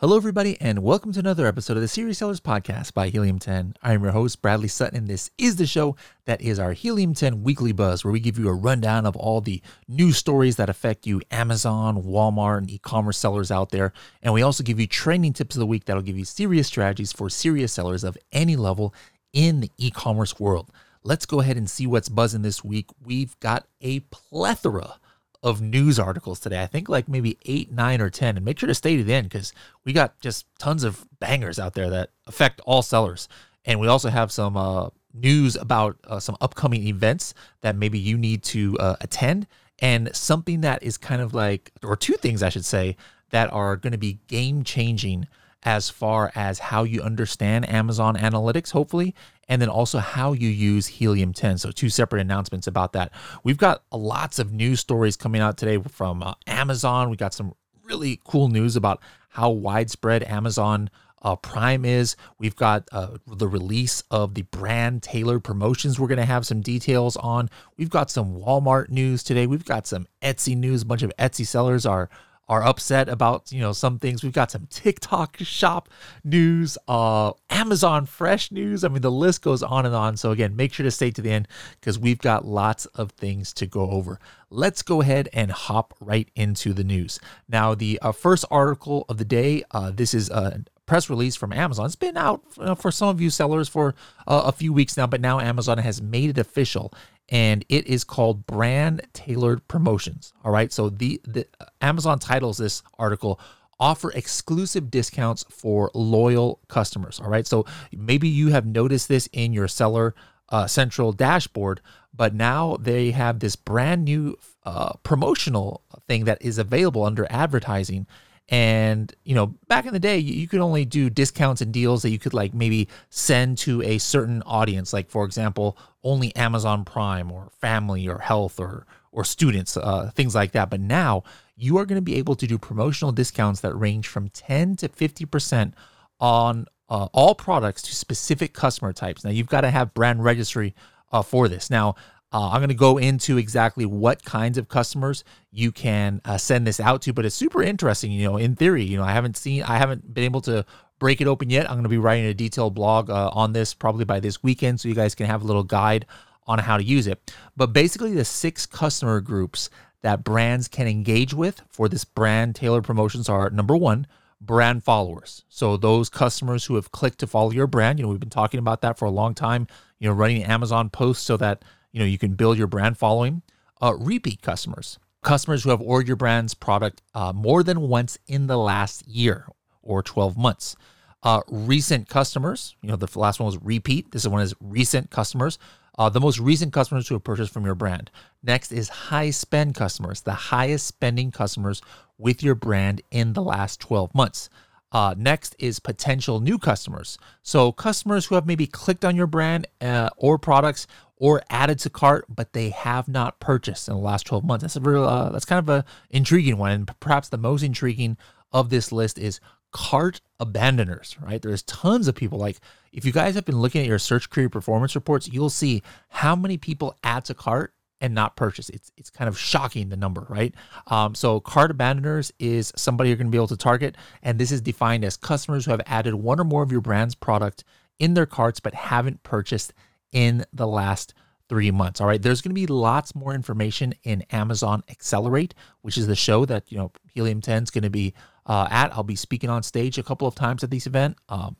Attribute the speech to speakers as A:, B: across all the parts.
A: Hello, everybody, and welcome to another episode of the Serious Sellers Podcast by Helium 10. I'm your host, Bradley Sutton, and this is the show that is our Helium 10 weekly buzz, where we give you a rundown of all the news stories that affect you, Amazon, Walmart, and e commerce sellers out there. And we also give you training tips of the week that'll give you serious strategies for serious sellers of any level in the e commerce world. Let's go ahead and see what's buzzing this week. We've got a plethora of news articles today. I think like maybe eight, nine, or 10. And make sure to stay to the end because we got just tons of bangers out there that affect all sellers. And we also have some uh, news about uh, some upcoming events that maybe you need to uh, attend and something that is kind of like, or two things I should say, that are going to be game changing as far as how you understand Amazon Analytics, hopefully, and then also how you use Helium 10. So, two separate announcements about that. We've got lots of news stories coming out today from uh, Amazon. We got some really cool news about how widespread Amazon uh, Prime is. We've got uh, the release of the brand tailored promotions we're going to have some details on. We've got some Walmart news today. We've got some Etsy news. A bunch of Etsy sellers are are upset about you know some things. We've got some TikTok shop news, uh, Amazon Fresh news. I mean, the list goes on and on. So again, make sure to stay to the end because we've got lots of things to go over. Let's go ahead and hop right into the news. Now, the uh, first article of the day. Uh, this is a press release from Amazon. It's been out for some of you sellers for uh, a few weeks now, but now Amazon has made it official and it is called brand tailored promotions. All right. So the, the Amazon titles this article offer exclusive discounts for loyal customers. All right. So maybe you have noticed this in your seller uh, central dashboard, but now they have this brand new uh, promotional thing that is available under advertising and, you know, back in the day, you could only do discounts and deals that you could like maybe send to a certain audience, like for example, only Amazon Prime or family or health or or students, uh, things like that. But now you are going to be able to do promotional discounts that range from 10 to 50% on uh, all products to specific customer types. Now you've got to have brand registry uh, for this. Now, uh, I'm going to go into exactly what kinds of customers you can uh, send this out to, but it's super interesting. You know, in theory, you know, I haven't seen, I haven't been able to break it open yet. I'm going to be writing a detailed blog uh, on this probably by this weekend, so you guys can have a little guide on how to use it. But basically, the six customer groups that brands can engage with for this brand tailored promotions are number one, brand followers. So those customers who have clicked to follow your brand, you know, we've been talking about that for a long time. You know, running Amazon posts so that you know you can build your brand following uh, repeat customers. Customers who have ordered your brand's product uh, more than once in the last year or 12 months. Uh, recent customers you know the last one was repeat. This one is recent customers. Uh, the most recent customers who have purchased from your brand. Next is high spend customers the highest spending customers with your brand in the last 12 months. Uh, next is potential new customers. So, customers who have maybe clicked on your brand uh, or products or added to cart, but they have not purchased in the last 12 months. That's a real, uh, that's kind of a intriguing one. And perhaps the most intriguing of this list is cart abandoners, right? There's tons of people. Like, if you guys have been looking at your search query performance reports, you'll see how many people add to cart and not purchase. It's it's kind of shocking the number, right? Um, so cart abandoners is somebody you're going to be able to target, and this is defined as customers who have added one or more of your brand's product in their carts but haven't purchased in the last three months. All right. There's going to be lots more information in Amazon Accelerate, which is the show that, you know, Helium 10 is going to be uh, at. I'll be speaking on stage a couple of times at this event. Um,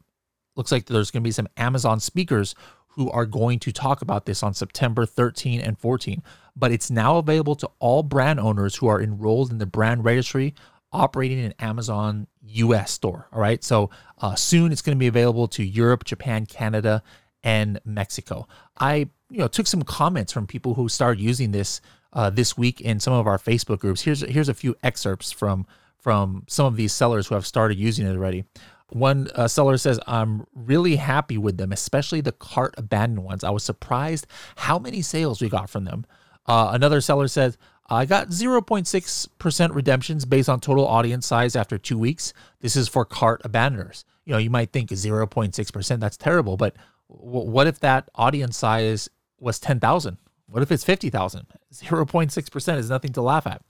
A: looks like there's going to be some Amazon speakers who are going to talk about this on September 13 and 14. But it's now available to all brand owners who are enrolled in the brand registry operating in Amazon US store. All right. So uh, soon it's going to be available to Europe, Japan, Canada, and Mexico. I you know took some comments from people who started using this uh, this week in some of our Facebook groups. Here's here's a few excerpts from from some of these sellers who have started using it already. One uh, seller says, I'm really happy with them, especially the cart abandoned ones. I was surprised how many sales we got from them. Uh, another seller says, I got 0.6% redemptions based on total audience size after two weeks. This is for cart abandoners. You know, you might think 0.6%, that's terrible, but what if that audience size was 10,000? What if it's 50,000? 0.6% is nothing to laugh at.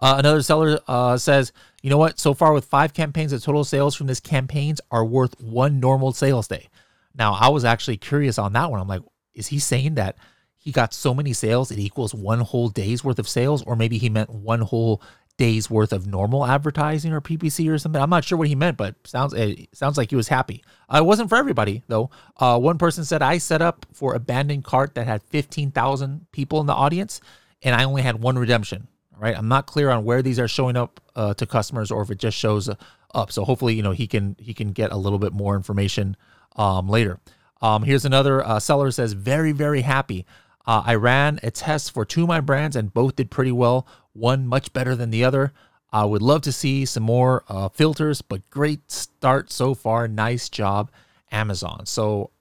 A: Uh, another seller uh, says, you know what? So far, with five campaigns, the total sales from this campaigns are worth one normal sales day. Now, I was actually curious on that one. I'm like, is he saying that he got so many sales it equals one whole day's worth of sales, or maybe he meant one whole day's worth of normal advertising or PPC or something? I'm not sure what he meant, but sounds it sounds like he was happy. Uh, it wasn't for everybody though. Uh, one person said I set up for abandoned cart that had 15,000 people in the audience, and I only had one redemption. Right, I'm not clear on where these are showing up uh, to customers or if it just shows up. So hopefully, you know, he can he can get a little bit more information um, later. Um, here's another uh, seller says, very, very happy. Uh, I ran a test for two of my brands and both did pretty well. One much better than the other. I would love to see some more uh, filters, but great start so far. Nice job, Amazon. So,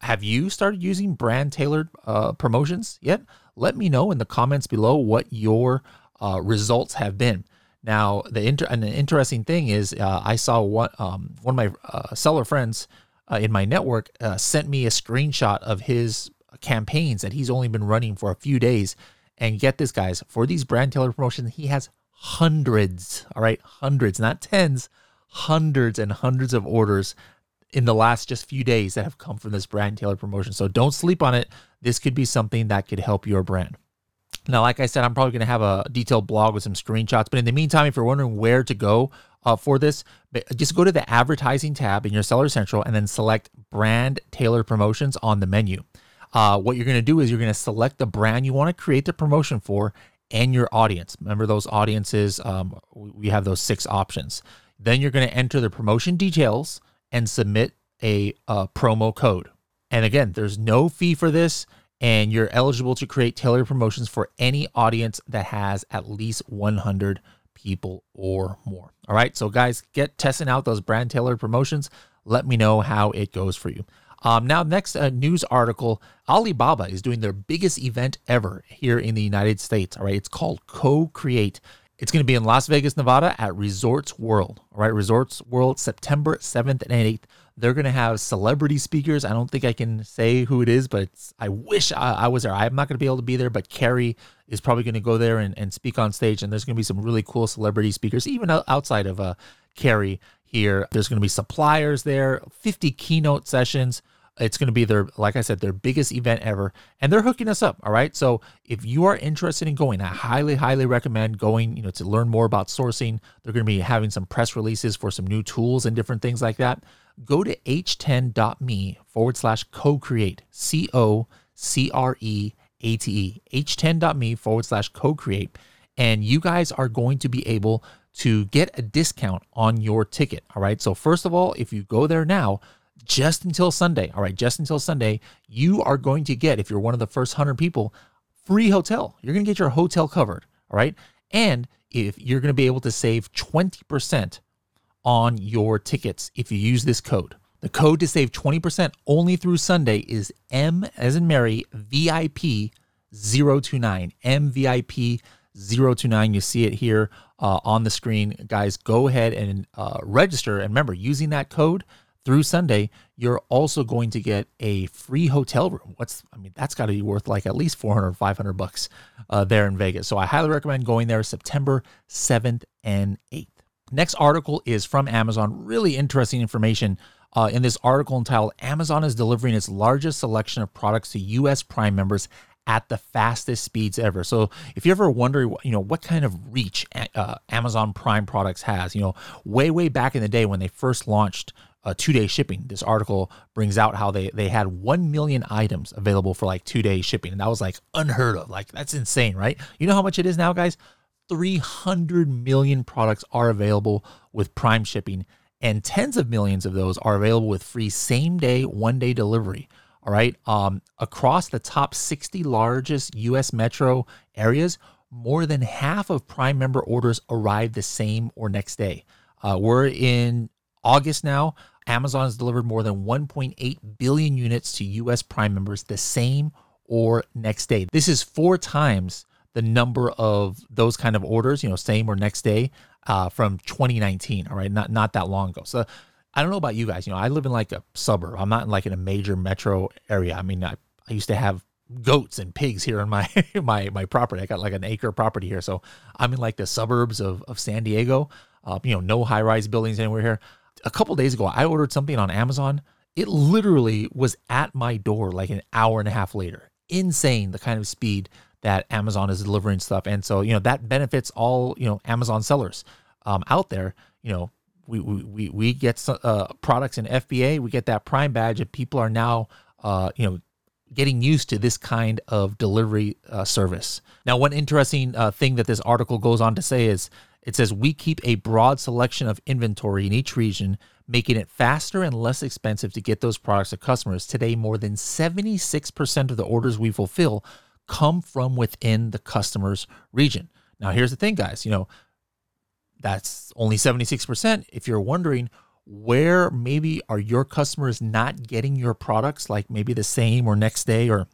A: have you started using brand tailored uh, promotions yet? Let me know in the comments below what your uh, results have been. Now, the inter- an interesting thing is, uh, I saw one um, one of my uh, seller friends uh, in my network sent me a screenshot of his campaigns that he's only been running for a few days. And get this, guys, for these brand tailored promotions, he has hundreds, all right, hundreds, not tens, hundreds and hundreds of orders in the last just few days that have come from this brand tailored promotion. So don't sleep on it. This could be something that could help your brand. Now, like I said, I'm probably going to have a detailed blog with some screenshots. But in the meantime, if you're wondering where to go uh, for this, just go to the advertising tab in your Seller Central and then select brand tailored promotions on the menu. Uh, what you're going to do is you're going to select the brand you want to create the promotion for and your audience. Remember those audiences? Um, we have those six options. Then you're going to enter the promotion details and submit a, a promo code. And again, there's no fee for this and you're eligible to create tailored promotions for any audience that has at least 100 people or more. All right, so guys, get testing out those brand tailored promotions. Let me know how it goes for you. Um, now, next uh, news article Alibaba is doing their biggest event ever here in the United States. All right, it's called Co Create. It's going to be in Las Vegas, Nevada at Resorts World. All right, Resorts World, September 7th and 8th. They're going to have celebrity speakers. I don't think I can say who it is, but I wish I, I, was there. I'm not going to be able to be there, but Carrie is probably going to go there and, and speak on stage. And there's going to be some really cool celebrity speakers, even outside of uh, Carrie here. There's going to be suppliers there, 50 keynote sessions. It's going to be their, like I said, their biggest event ever. And they're hooking us up. All right. So if you are interested in going, I highly, highly recommend going, you know, to learn more about sourcing. They're going to be having some press releases for some new tools and different things like that go to h10.me forward slash co create, C O C R E A T E, h10.me forward slash co create. And you guys are going to be able to get a discount on your ticket. All right. So, first of all, if you go there now, just until Sunday, all right, just until Sunday, you are going to get, if you're one of the first 100 people, free hotel. You're going to get your hotel covered. All right. And if you're going to be able to save 20% on your tickets if you use this code. The code to save 20% only through Sunday is M as in Mary VIP 029. MVIP 029. You see it here uh, on the screen. Guys, go ahead and uh, register. And remember, using that code through Sunday, you're also going to get a free hotel room. What's, I mean, that's got to be worth like at least 400, 500 bucks uh, there in Vegas. So I highly recommend going there September 7th and 8th. Next article is from Amazon. Really interesting information uh, in this article entitled Amazon is delivering its largest selection of products to US Prime members at the fastest speeds ever. So if you ever wonder, you know, what kind of reach uh, Amazon Prime products has, you know, way, way back in the day when they first launched uh, two day shipping, this article brings out how they, they had 1 million items available for like two day shipping. And that was like unheard of. Like, that's insane, right? You know how much it is now, guys? 300 million products are available with Prime shipping, and tens of millions of those are available with free same day, one day delivery. All right. Um, across the top 60 largest US metro areas, more than half of Prime member orders arrive the same or next day. Uh, we're in August now. Amazon has delivered more than 1.8 billion units to US Prime members the same or next day. This is four times the number of those kind of orders, you know, same or next day uh, from 2019. All right, not not that long ago. So I don't know about you guys. You know, I live in like a suburb. I'm not in like in a major metro area. I mean, I, I used to have goats and pigs here on my my my property. I got like an acre property here, so I'm in like the suburbs of of San Diego. Uh, you know, no high rise buildings anywhere here. A couple days ago, I ordered something on Amazon. It literally was at my door like an hour and a half later. Insane the kind of speed that Amazon is delivering stuff, and so you know that benefits all you know Amazon sellers um, out there. You know, we we we get uh, products in FBA, we get that Prime badge, and people are now uh, you know getting used to this kind of delivery uh, service. Now, one interesting uh, thing that this article goes on to say is it says we keep a broad selection of inventory in each region, making it faster and less expensive to get those products to customers. Today, more than 76% of the orders we fulfill come from within the customer's region. Now, here's the thing, guys. You know, that's only 76%. If you're wondering, where maybe are your customers not getting your products like maybe the same or next day or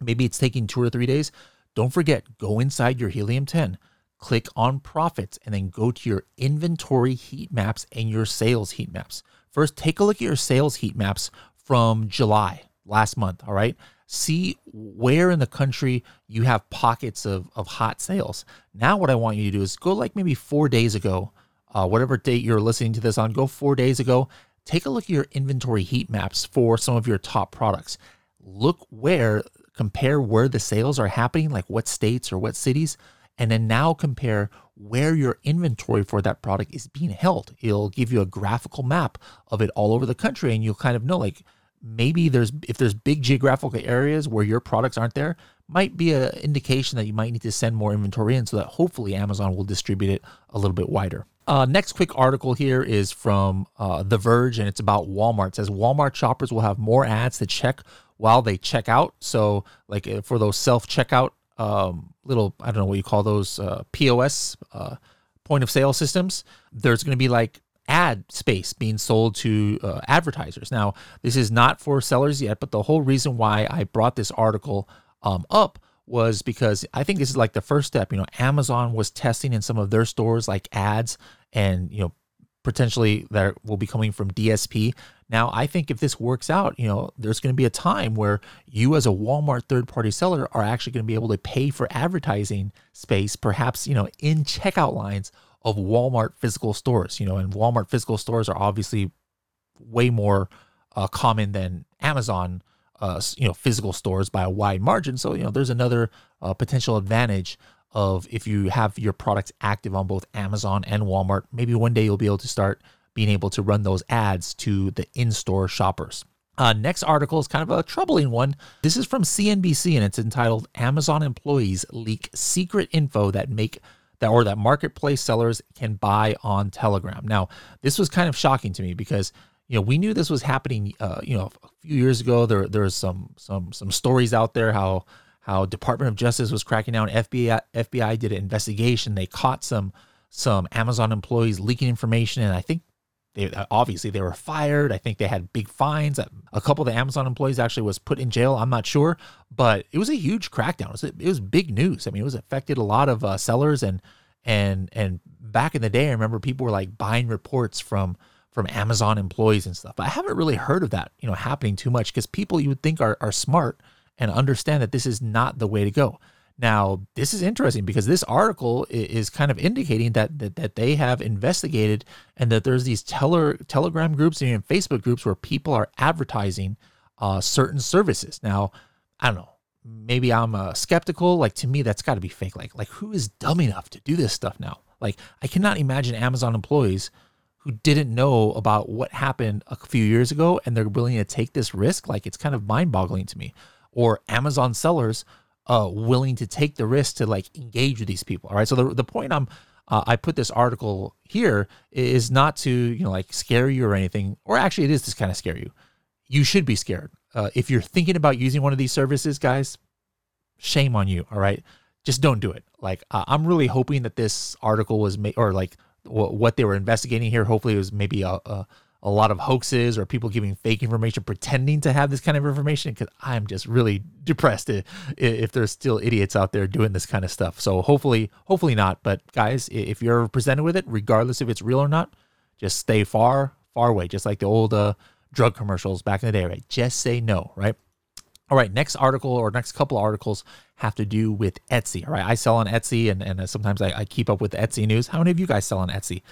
A: maybe it's taking two or three days don't forget go inside your helium 10 click on profits and then go to your inventory heat maps and your sales heat maps first take a look at your sales heat maps from july last month all right see where in the country you have pockets of, of hot sales now what i want you to do is go like maybe four days ago uh, whatever date you're listening to this on, go four days ago. Take a look at your inventory heat maps for some of your top products. Look where, compare where the sales are happening, like what states or what cities, and then now compare where your inventory for that product is being held. It'll give you a graphical map of it all over the country, and you'll kind of know like maybe there's if there's big geographical areas where your products aren't there, might be an indication that you might need to send more inventory in so that hopefully Amazon will distribute it a little bit wider. Uh, next quick article here is from uh, The Verge, and it's about Walmart. It says Walmart shoppers will have more ads to check while they check out. So, like uh, for those self checkout um, little, I don't know what you call those uh, POS uh, point of sale systems, there's going to be like ad space being sold to uh, advertisers. Now, this is not for sellers yet, but the whole reason why I brought this article um, up was because I think this is like the first step. You know, Amazon was testing in some of their stores like ads and, you know, potentially that will be coming from DSP. Now, I think if this works out, you know, there's going to be a time where you as a Walmart third party seller are actually going to be able to pay for advertising space, perhaps, you know, in checkout lines of Walmart physical stores, you know, and Walmart physical stores are obviously way more uh, common than Amazon uh, you know physical stores by a wide margin. So you know there's another uh, potential advantage of if you have your products active on both Amazon and Walmart. Maybe one day you'll be able to start being able to run those ads to the in-store shoppers. Uh, next article is kind of a troubling one. This is from CNBC and it's entitled "Amazon Employees Leak Secret Info That Make." That, or that marketplace sellers can buy on Telegram. Now, this was kind of shocking to me because you know, we knew this was happening. Uh, you know, a few years ago, there there was some some some stories out there how how Department of Justice was cracking down. FBI FBI did an investigation. They caught some some Amazon employees leaking information, and I think they obviously they were fired. I think they had big fines. A couple of the Amazon employees actually was put in jail. I'm not sure, but it was a huge crackdown. It was, it was big news. I mean, it was affected a lot of uh, sellers and and and back in the day, I remember people were like buying reports from from Amazon employees and stuff. But I haven't really heard of that, you know, happening too much because people you would think are, are smart and understand that this is not the way to go. Now, this is interesting because this article is kind of indicating that that, that they have investigated and that there's these teller, Telegram groups and even Facebook groups where people are advertising uh, certain services. Now, I don't know. Maybe I'm uh, skeptical. Like to me, that's got to be fake. Like, like who is dumb enough to do this stuff now? Like, I cannot imagine Amazon employees who didn't know about what happened a few years ago and they're willing to take this risk like it's kind of mind-boggling to me or amazon sellers uh willing to take the risk to like engage with these people all right so the, the point i'm uh, i put this article here is not to you know like scare you or anything or actually it is to kind of scare you. You should be scared. Uh, if you're thinking about using one of these services guys shame on you all right just don't do it. Like uh, i'm really hoping that this article was made or like what they were investigating here. Hopefully, it was maybe a, a, a lot of hoaxes or people giving fake information, pretending to have this kind of information. Because I'm just really depressed if, there's still idiots out there doing this kind of stuff. So hopefully, hopefully not. But guys, if you're presented with it, regardless if it's real or not, just stay far, far away. Just like the old uh, drug commercials back in the day, right? Just say no, right? All right, next article or next couple articles have to do with Etsy. All right, I sell on Etsy and, and sometimes I, I keep up with Etsy news. How many of you guys sell on Etsy?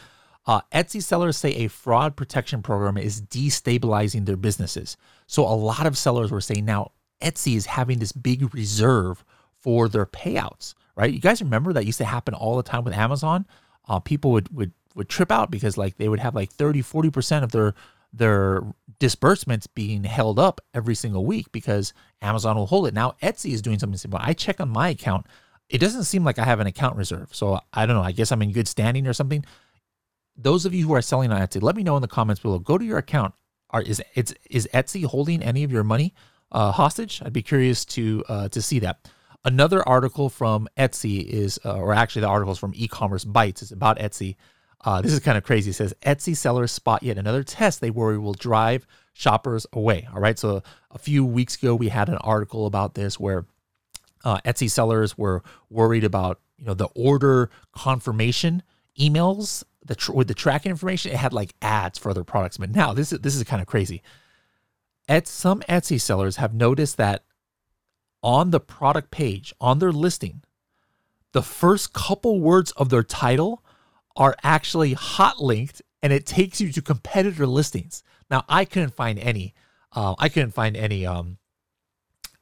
A: Uh, Etsy sellers say a fraud protection program is destabilizing their businesses. So a lot of sellers were saying now Etsy is having this big reserve for their payouts, right? You guys remember that used to happen all the time with Amazon? Uh, people would, would, would trip out because like they would have like 30, 40% of their, their disbursements being held up every single week because Amazon will hold it. Now Etsy is doing something similar. I check on my account. It doesn't seem like I have an account reserve. So I don't know. I guess I'm in good standing or something. Those of you who are selling on Etsy, let me know in the comments below. Go to your account. Are is it's is Etsy holding any of your money uh, hostage? I'd be curious to uh, to see that. Another article from Etsy is, uh, or actually the articles from e-commerce bytes is about Etsy. Uh, this is kind of crazy. It says Etsy sellers spot yet another test they worry will drive shoppers away. All right. So a few weeks ago, we had an article about this where uh, Etsy sellers were worried about you know the order confirmation emails the tr- with the tracking information. It had like ads for other products, but now this is this is kind of crazy. At some Etsy sellers have noticed that on the product page, on their listing, the first couple words of their title are actually hot linked and it takes you to competitor listings. Now, I couldn't find any. Uh, I couldn't find any, um,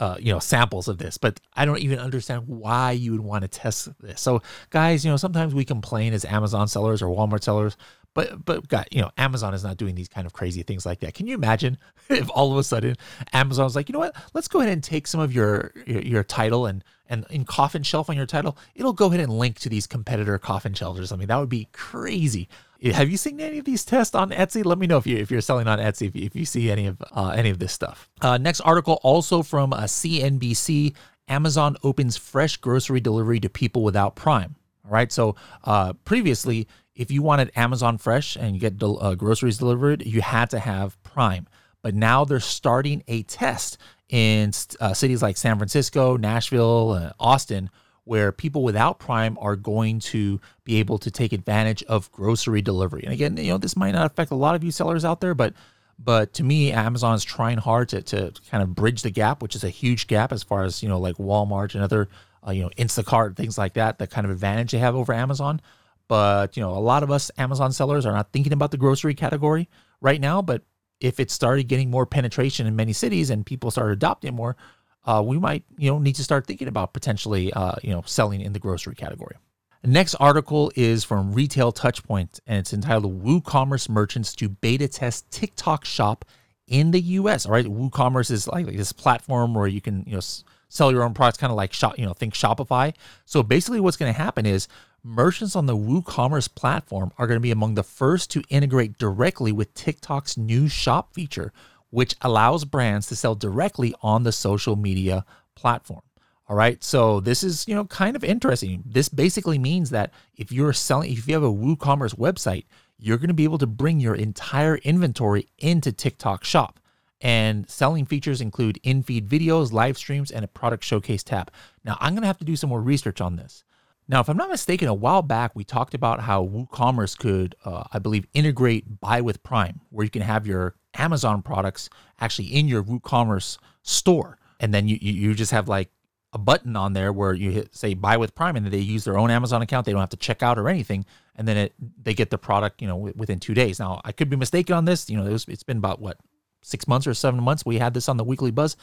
A: uh, you know, samples of this, but I don't even understand why you would want to test this. So, guys, you know, sometimes we complain as Amazon sellers or Walmart sellers but but God, you know, Amazon is not doing these kind of crazy things like that. Can you imagine if all of a sudden Amazon's like, you know what? Let's go ahead and take some of your your, your title and and in coffin shelf on your title, it'll go ahead and link to these competitor coffin shelves or something. That would be crazy. Have you seen any of these tests on Etsy? Let me know if you if you're selling on Etsy if you, if you see any of uh, any of this stuff. Uh, next article also from uh, CNBC. Amazon opens fresh grocery delivery to people without Prime. All right. So uh, previously, if you wanted Amazon Fresh and you get uh, groceries delivered, you had to have Prime. But now they're starting a test in uh, cities like San Francisco, Nashville, uh, Austin, where people without Prime are going to be able to take advantage of grocery delivery. And again, you know, this might not affect a lot of you sellers out there, but but to me, Amazon is trying hard to, to kind of bridge the gap, which is a huge gap as far as you know, like Walmart and other uh, you know Instacart things like that. The kind of advantage they have over Amazon. But you know, a lot of us Amazon sellers are not thinking about the grocery category right now. But if it started getting more penetration in many cities and people started adopting more, uh, we might you know need to start thinking about potentially uh, you know selling in the grocery category. Next article is from Retail Touchpoint, and it's entitled "WooCommerce Merchants to Beta Test TikTok Shop in the U.S." All right, WooCommerce is like this platform where you can you know sell your own products, kind of like shop, you know, think Shopify. So basically, what's going to happen is merchants on the WooCommerce platform are going to be among the first to integrate directly with TikTok's new shop feature, which allows brands to sell directly on the social media platform. All right. So this is, you know, kind of interesting. This basically means that if you're selling, if you have a WooCommerce website, you're going to be able to bring your entire inventory into TikTok shop. And selling features include in feed videos, live streams, and a product showcase tab. Now, I'm going to have to do some more research on this. Now, if I'm not mistaken, a while back we talked about how WooCommerce could, uh, I believe, integrate Buy with Prime, where you can have your Amazon products actually in your WooCommerce store, and then you you just have like a button on there where you hit say Buy with Prime, and they use their own Amazon account. They don't have to check out or anything, and then it they get the product, you know, within two days. Now, I could be mistaken on this. You know, it was, it's been about what six months or seven months we had this on the Weekly Buzz,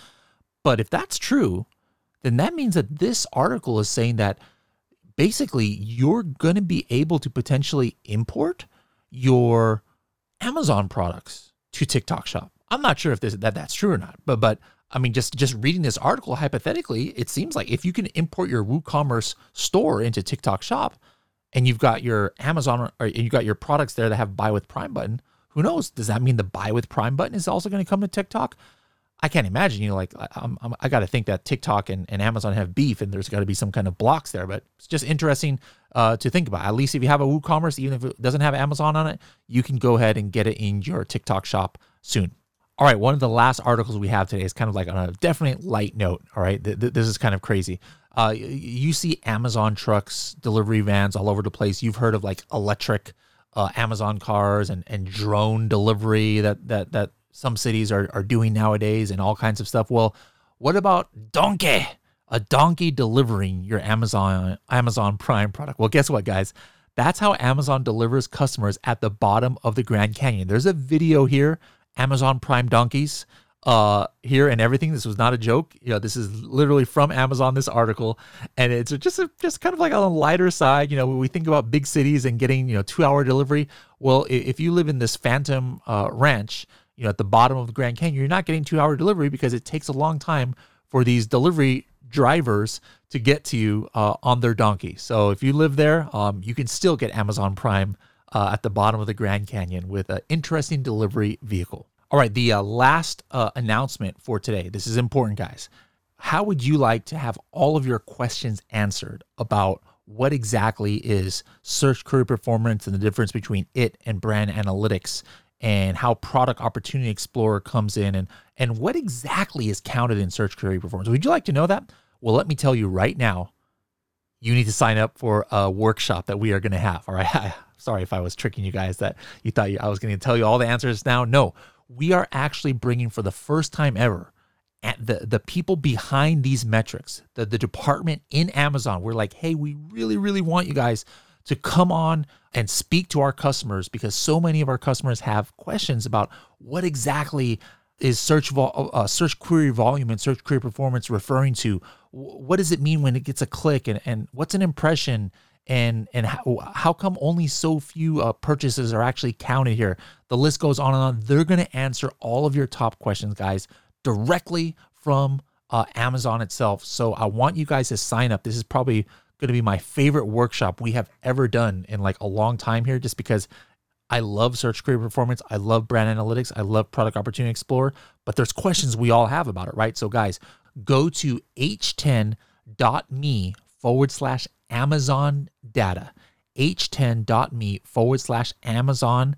A: but if that's true, then that means that this article is saying that basically you're going to be able to potentially import your Amazon products to TikTok Shop. I'm not sure if this, that that's true or not, but but I mean, just just reading this article hypothetically, it seems like if you can import your WooCommerce store into TikTok Shop, and you've got your Amazon or you got your products there that have Buy with Prime button, who knows? Does that mean the Buy with Prime button is also going to come to TikTok? I can't imagine, you know, like I'm, I'm, i got to think that TikTok and, and Amazon have beef and there's got to be some kind of blocks there. But it's just interesting uh, to think about. At least if you have a WooCommerce, even if it doesn't have Amazon on it, you can go ahead and get it in your TikTok shop soon. All right, one of the last articles we have today is kind of like on a definite light note. All right, th- th- this is kind of crazy. Uh, you see Amazon trucks, delivery vans all over the place. You've heard of like electric uh, Amazon cars and, and drone delivery that that that some cities are, are doing nowadays and all kinds of stuff. Well, What about donkey? A donkey delivering your Amazon Amazon Prime product. Well, guess what, guys? That's how Amazon delivers customers at the bottom of the Grand Canyon. There's a video here, Amazon Prime donkeys uh, here and everything. This was not a joke. You know, this is literally from Amazon. This article, and it's just a, just kind of like on the lighter side. You know, we think about big cities and getting you know two hour delivery. Well, if you live in this Phantom uh, Ranch, you know, at the bottom of the Grand Canyon, you're not getting two hour delivery because it takes a long time for these delivery drivers to get to you uh, on their donkey. So if you live there, um, you can still get Amazon Prime uh, at the bottom of the Grand Canyon with an interesting delivery vehicle. All right, the uh, last uh, announcement for today. This is important, guys. How would you like to have all of your questions answered about what exactly is search query performance and the difference between it and brand analytics and how product opportunity explorer comes in and and what exactly is counted in search query performance. Would you like to know that? Well let me tell you right now you need to sign up for a workshop that we are going to have. All right sorry if i was tricking you guys that you thought i was going to tell you all the answers now. No we are actually bringing for the first time ever the the people behind these metrics, the the department in Amazon. We're like, hey, we really really want you guys to come on and speak to our customers because so many of our customers have questions about what exactly is search vol- uh, search query volume and search query performance referring to. What does it mean when it gets a click and, and what's an impression and and how, how come only so few uh, purchases are actually counted here? The list goes on and on. They're going to answer all of your top questions guys directly from uh, amazon itself. So i want you guys to sign up. This is probably going to be my favorite workshop we have ever done in like a long time here just because I love search query performance. I love brand analytics. I love product opportunity explorer, but there's questions we all have about it, right? So, guys, go to h10.me forward slash Amazon data, h10.me forward slash Amazon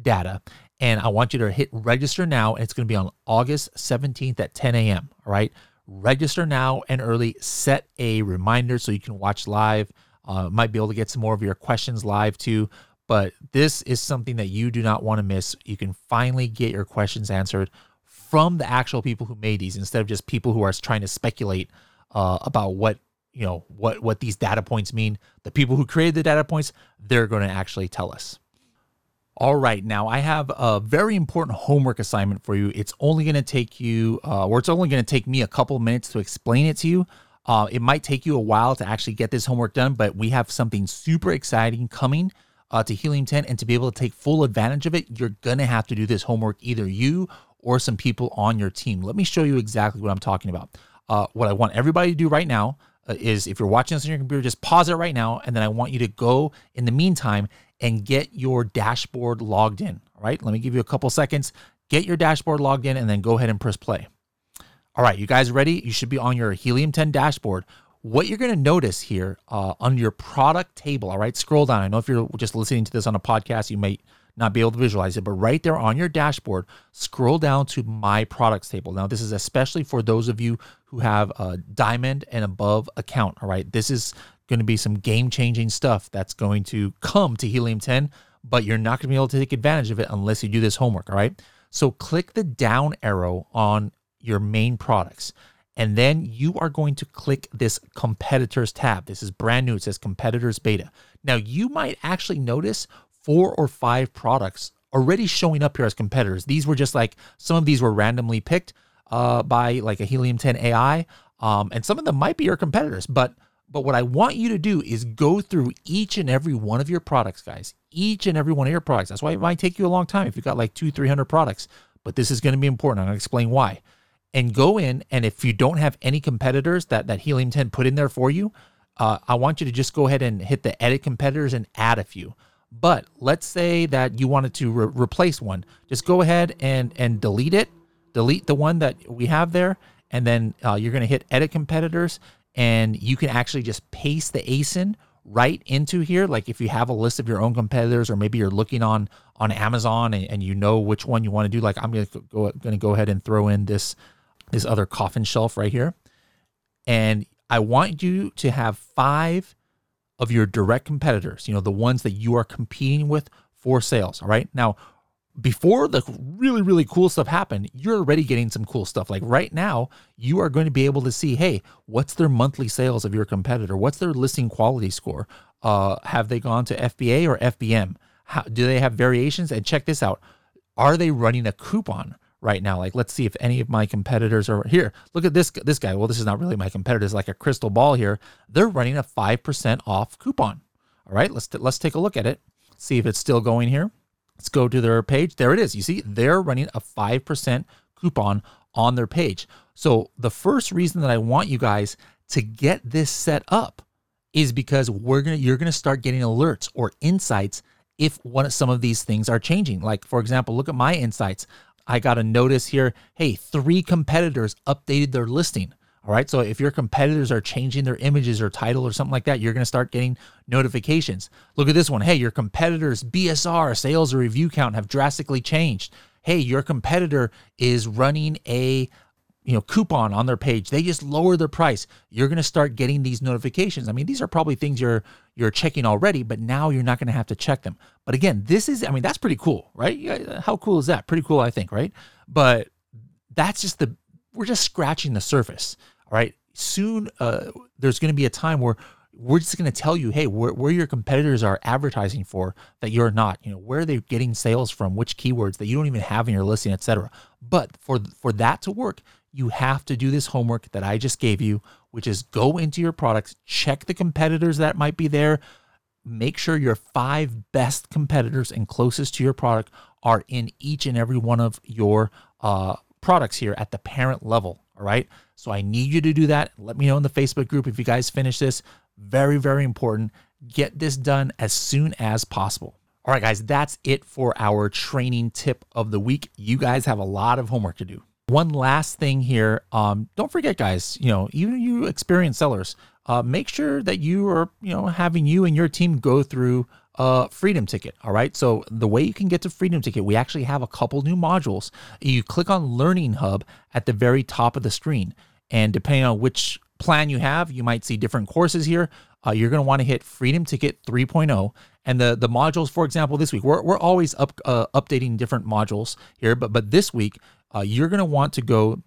A: data. And I want you to hit register now. And it's going to be on August 17th at 10 a.m. All right. Register now and early. Set a reminder so you can watch live. Uh, might be able to get some more of your questions live too. But this is something that you do not want to miss. You can finally get your questions answered from the actual people who made these instead of just people who are trying to speculate uh, about what you know what what these data points mean the people who created the data points they're going to actually tell us all right now i have a very important homework assignment for you. It's only going to take you uh, or it's only going to take me a couple minutes to explain it to you. Uh, it might take you a while to actually get this homework done but we have something super exciting coming uh, to helium 10 and to be able to take full advantage of it you're going to have to do this homework either you or some people on your team. Let me show you exactly what i'm talking about. Uh, what i want everybody to do right now uh, is if you're watching this on your computer, just pause it right now. And then I want you to go in the meantime and get your dashboard logged in. All right. Let me give you a couple seconds. Get your dashboard logged in and then go ahead and press play. All right. You guys ready? You should be on your Helium 10 dashboard. What you're going to notice here uh, on your product table, all right, scroll down. I know if you're just listening to this on a podcast, you may not be able to visualize it, but right there on your dashboard, scroll down to my products table. Now, this is especially for those of you who have a diamond and above account. All right. This is going to be some game changing stuff that's going to come to Helium 10, but you're not going to be able to take advantage of it unless you do this homework. All right. So click the down arrow on your main products. And then you are going to click this competitors tab. This is brand new. It says competitors beta. Now, you might actually notice four or five products already showing up here as competitors. These were just like some of these were randomly picked uh, by like a Helium 10 AI, um, and some of them might be your competitors. But but what I want you to do is go through each and every one of your products, guys. Each and every one of your products. That's why it might take you a long time if you've got like two, three hundred products. But this is going to be important. I'm going to explain why. And go in, and if you don't have any competitors that that Helium 10 put in there for you, uh, I want you to just go ahead and hit the edit competitors and add a few. But let's say that you wanted to re- replace one. Just go ahead and and delete it. Delete the one that we have there, and then uh, you're going to hit Edit Competitors, and you can actually just paste the ASIN right into here. Like if you have a list of your own competitors, or maybe you're looking on on Amazon and, and you know which one you want to do. Like I'm to go to go ahead and throw in this this other coffin shelf right here, and I want you to have five of your direct competitors, you know, the ones that you are competing with for sales. All right. Now, before the really, really cool stuff happened, you're already getting some cool stuff. Like right now, you are going to be able to see, hey, what's their monthly sales of your competitor? What's their listing quality score? Uh, have they gone to FBA or FBM? How, do they have variations? And check this out. Are they running a coupon right now? Like, let's see if any of my competitors are here. Look at this this guy. Well, this is not really my competitor. It's like a crystal ball here. They're running a five percent off coupon. All right, let's let's take a look at it. See if it's still going here. Let's go to their page. There it is. You see, they're running a 5% coupon on their page. So, the first reason that I want you guys to get this set up is because we're going to you're going to start getting alerts or insights if one of some of these things are changing. Like for example, look at my insights. I got a notice here, hey, three competitors updated their listing. All right. So if your competitors are changing their images or title or something like that, you're going to start getting notifications. Look at this one. Hey, your competitors' BSR, sales or review count have drastically changed. Hey, your competitor is running a you know coupon on their page they just lower their price you're going to start getting these notifications i mean these are probably things you're you're checking already but now you're not going to have to check them but again this is i mean that's pretty cool right how cool is that pretty cool i think right but that's just the we're just scratching the surface right? Soon, uh, there's going to be a time where we're just going to tell you, hey, where, where your competitors are advertising for that you're not. You know, where are they getting sales from? Which keywords that you don't even have in your listing, etc. But for for that to work, you have to do this homework that I just gave you, which is go into your products, check the competitors that might be there, make sure your five best competitors and closest to your product are in each and every one of your uh, products here at the parent level. All right. So I need you to do that. Let me know in the Facebook group if you guys finish this. Very, very important. Get this done as soon as possible. All right, guys, that's it for our training tip of the week. You guys have a lot of homework to do. One last thing here. Um, don't forget, guys, you know, even you experienced sellers, uh, make sure that you are, you know, having you and your team go through a Freedom Ticket. All right. So the way you can get to Freedom Ticket, we actually have a couple new modules. You click on Learning Hub at the very top of the screen. And depending on which plan you have, you might see different courses here. Uh, you're going to want to hit Freedom Ticket 3.0. And the, the modules, for example, this week, we're, we're always up, uh, updating different modules here. But, but this week, uh, you're going to want to go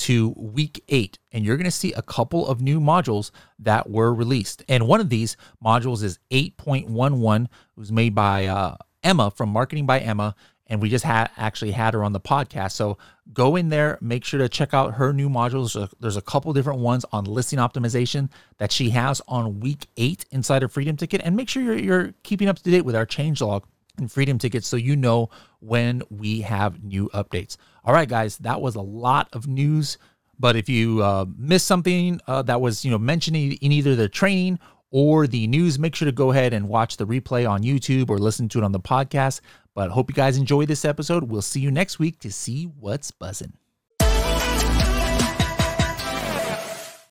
A: to week eight, and you're going to see a couple of new modules that were released. And one of these modules is 8.11, it was made by uh, Emma from Marketing by Emma. And we just had actually had her on the podcast. So go in there, make sure to check out her new modules. There's a couple different ones on listing optimization that she has on week eight inside of Freedom Ticket. And make sure you're, you're keeping up to date with our change log and Freedom Tickets so you know when we have new updates. All right, guys, that was a lot of news. But if you uh, missed something uh, that was you know mentioned in either the training or the news, make sure to go ahead and watch the replay on YouTube or listen to it on the podcast. But hope you guys enjoy this episode. We'll see you next week to see what's buzzing.